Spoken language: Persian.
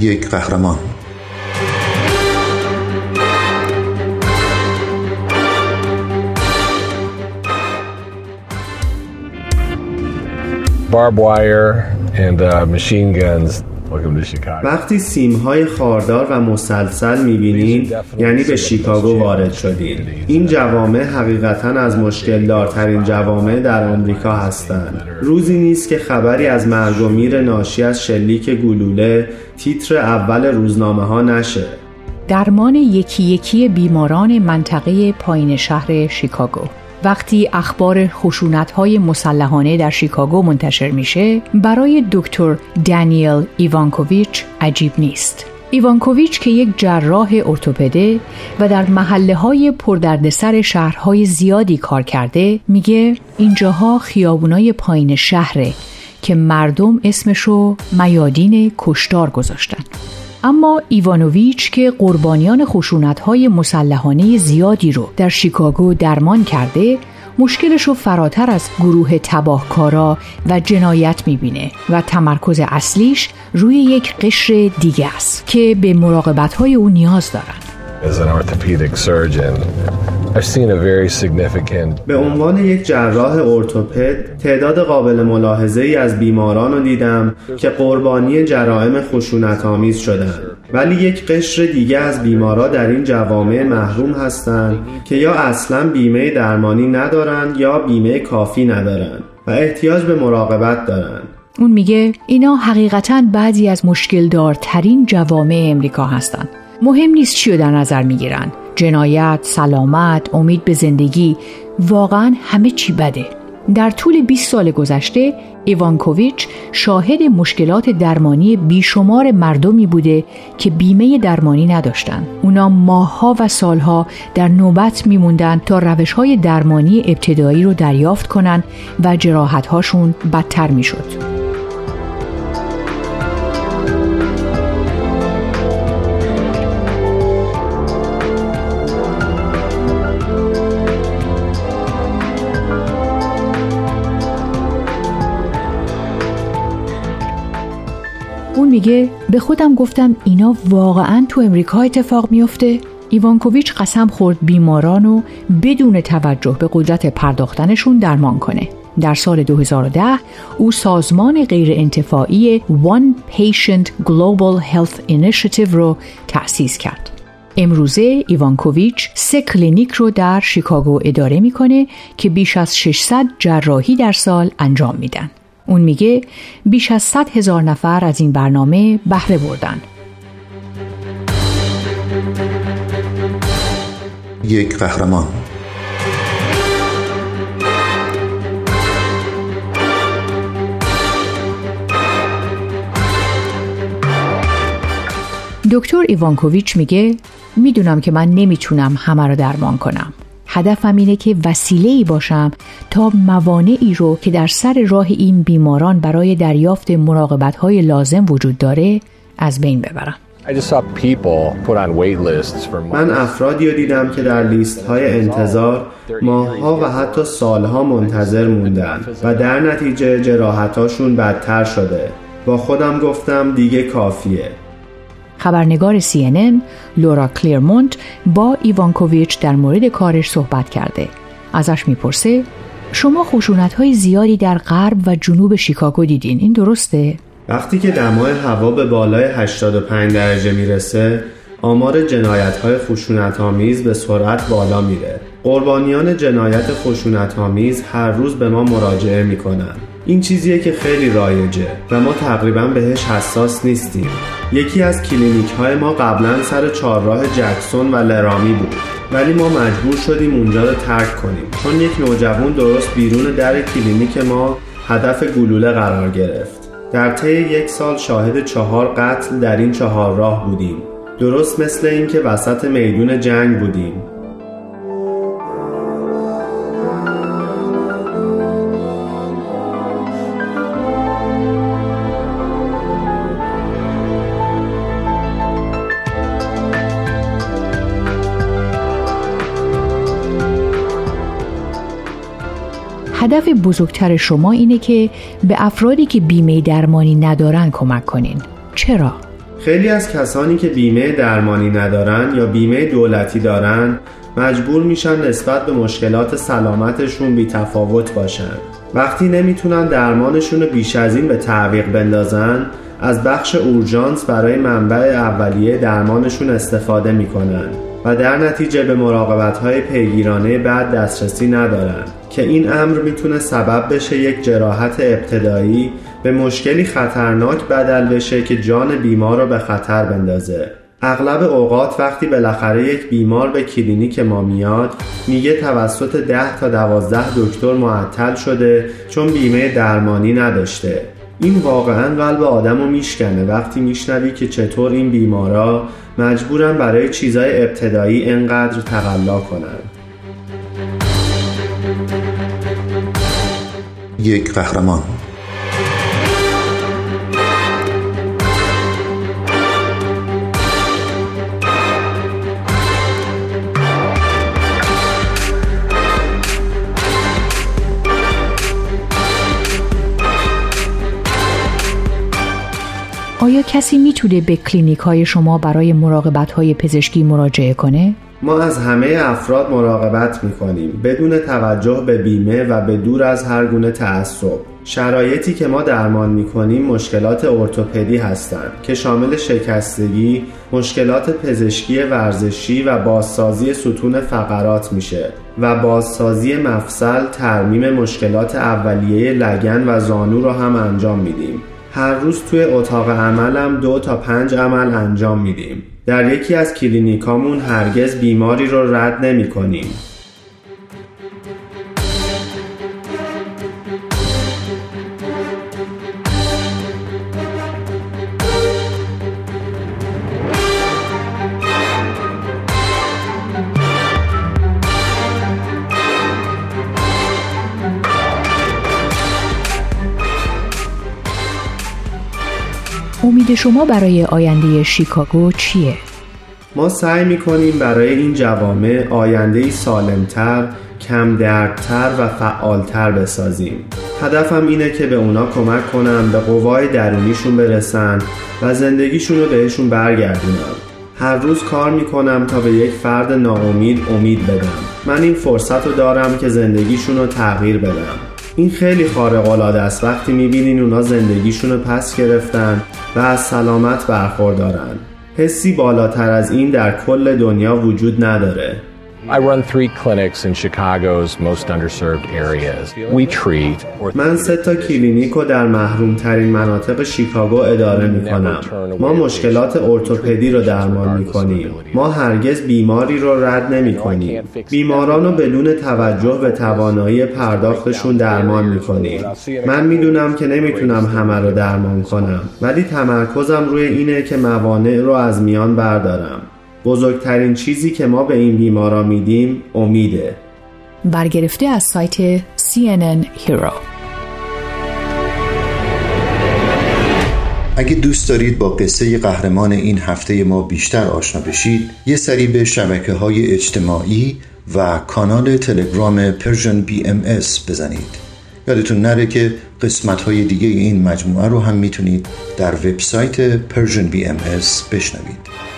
یک قهرمان barbed wire and uh, machine guns وقتی سیم های خاردار و مسلسل می‌بینید یعنی به شیکاگو وارد شدید. این جوامع حقیقتا از مشکل دارترین جوامع در آمریکا هستند. روزی نیست که خبری از مرگ و میر ناشی از شلیک گلوله تیتر اول روزنامه ها نشه. درمان یکی یکی بیماران منطقه پایین شهر شیکاگو. وقتی اخبار خشونت های مسلحانه در شیکاگو منتشر میشه برای دکتر دانیل ایوانکوویچ عجیب نیست. ایوانکوویچ که یک جراح ارتوپده و در محله های پردردسر شهرهای زیادی کار کرده میگه اینجاها خیابونای پایین شهره که مردم اسمشو میادین کشتار گذاشتن. اما ایوانوویچ که قربانیان های مسلحانه زیادی رو در شیکاگو درمان کرده مشکلش رو فراتر از گروه تباهکارا و جنایت می‌بینه و تمرکز اصلیش روی یک قشر دیگه است که به مراقبت های او نیاز دارن. به عنوان یک جراح ارتوپد تعداد قابل ملاحظه ای از بیماران رو دیدم که قربانی جرائم خشونت آمیز شدند ولی یک قشر دیگه از بیمارا در این جوامع محروم هستند که یا اصلا بیمه درمانی ندارند یا بیمه کافی ندارند و احتیاج به مراقبت دارند اون میگه اینا حقیقتا بعضی از مشکل دارترین جوامع امریکا هستند مهم نیست چی در نظر می‌گیرن. جنایت، سلامت، امید به زندگی واقعا همه چی بده در طول 20 سال گذشته ایوانکوویچ شاهد مشکلات درمانی بیشمار مردمی بوده که بیمه درمانی نداشتند. اونا ماهها و سالها در نوبت میموندن تا روش های درمانی ابتدایی رو دریافت کنند و جراحت هاشون بدتر می‌شد. اون میگه به خودم گفتم اینا واقعا تو امریکا اتفاق میفته ایوانکوویچ قسم خورد بیماران رو بدون توجه به قدرت پرداختنشون درمان کنه در سال 2010 او سازمان غیر انتفاعی One Patient Global Health Initiative رو تأسیس کرد. امروزه ایوانکوویچ سه کلینیک رو در شیکاگو اداره می‌کنه که بیش از 600 جراحی در سال انجام میدن. اون میگه بیش از 100 هزار نفر از این برنامه بهره بردن. یک قهرمان دکتر ایوانکوویچ میگه می‌دونم که من نمی‌تونم همه رو درمان کنم هدفم اینه که وسیله ای باشم تا موانعی رو که در سر راه این بیماران برای دریافت مراقبت های لازم وجود داره از بین ببرم. من افرادی رو دیدم که در لیست های انتظار ماهها و حتی سالها منتظر موندن و در نتیجه جراحتاشون بدتر شده. با خودم گفتم دیگه کافیه. خبرنگار CNN لورا کلیرمونت با ایوانکوویچ در مورد کارش صحبت کرده. ازش می‌پرسه شما خشونت های زیادی در غرب و جنوب شیکاگو دیدین این درسته؟ وقتی که دمای هوا به بالای 85 درجه می‌رسه آمار جنایت های خشونت به سرعت بالا میره قربانیان جنایت خشونت آمیز هر روز به ما مراجعه می‌کنن. این چیزیه که خیلی رایجه و ما تقریبا بهش حساس نیستیم. یکی از کلینیک های ما قبلا سر چهارراه جکسون و لرامی بود. ولی ما مجبور شدیم اونجا رو ترک کنیم. چون یک نوجوان درست بیرون در کلینیک ما هدف گلوله قرار گرفت. در طی یک سال شاهد چهار قتل در این چهار راه بودیم. درست مثل اینکه وسط میدون جنگ بودیم. هدف بزرگتر شما اینه که به افرادی که بیمه درمانی ندارن کمک کنین. چرا؟ خیلی از کسانی که بیمه درمانی ندارن یا بیمه دولتی دارن مجبور میشن نسبت به مشکلات سلامتشون بی تفاوت باشن. وقتی نمی‌تونن درمانشون رو بیش از این به تعویق بندازن از بخش اورژانس برای منبع اولیه درمانشون استفاده می‌کنن. و در نتیجه به مراقبت های پیگیرانه بعد دسترسی ندارن که این امر می‌تونه سبب بشه یک جراحت ابتدایی به مشکلی خطرناک بدل بشه که جان بیمار رو به خطر بندازه. اغلب اوقات وقتی بالاخره یک بیمار به کلینیک ما میاد میگه توسط ده تا دوازده دکتر معطل شده چون بیمه درمانی نداشته. این واقعا قلب آدم رو میشکنه. وقتی میشنوی که چطور این بیمارا مجبورن برای چیزای ابتدایی انقدر تقلا کنن. یک قهرمان. آیا کسی می‌تونه به کلینیک های شما برای مراقبت های پزشکی مراجعه کنه؟ ما از همه افراد مراقبت می‌کنیم بدون توجه به بیمه و به دور از هر گونه تعصب شرایطی که ما درمان می‌کنیم مشکلات ارتوپدی هستند که شامل شکستگی، مشکلات پزشکی ورزشی و بازسازی ستون فقرات میشه و بازسازی مفصل ترمیم مشکلات اولیه لگن و زانو رو هم انجام میدیم هر روز توی اتاق عملم دو تا پنج عمل انجام میدیم. در یکی از کلینیکامون هرگز بیماری رو رد نمی کنیم امید شما برای آینده شیکاگو چیه؟ ما سعی می‌کنیم برای این جوامع آینده سالمتر، کم دردتر و فعالتر بسازیم. هدفم اینه که به اونا کمک کنم به قوای درونیشون برسن و زندگیشون رو بهشون برگردونم هر روز کار می‌کنم تا به یک فرد ناامید امید بدم. من این فرصت رو دارم که زندگیشون رو تغییر بدم. این خیلی خارق العاده است. وقتی می‌بینین اونا زندگیشون رو پس گرفتن و از سلامت برخوردارن. حسی بالاتر از این در کل دنیا وجود نداره. I run three clinics in Chicago's most underserved areas. We treat من سه تا کلینیک رو در محروم ترین مناطق شیکاگو اداره می کنم. ما مشکلات ارتوپدی رو درمان می کنیم. ما هرگز بیماری رو رد نمی کنیم. بیماران رو بدون توجه به توانایی پرداختشون درمان می کنیم. من می‌دونم که نمی‌تونم همه رو درمان کنم ولی تمرکزم روی اینه که موانع رو از میان بردارم. بزرگترین چیزی که ما به این بیمارا میدیم امیده. برگرفته از سایت CNN Hero. اگه دوست دارید با قصه قهرمان این هفته ما بیشتر آشنا بشید یه سری به شبکه های اجتماعی و کانال تلگرام Persian BMS بزنید. یادتون نره که قسمت های دیگه این مجموعه رو هم می‌تونید در وبسایت پرژن بی ام اس بشنوید.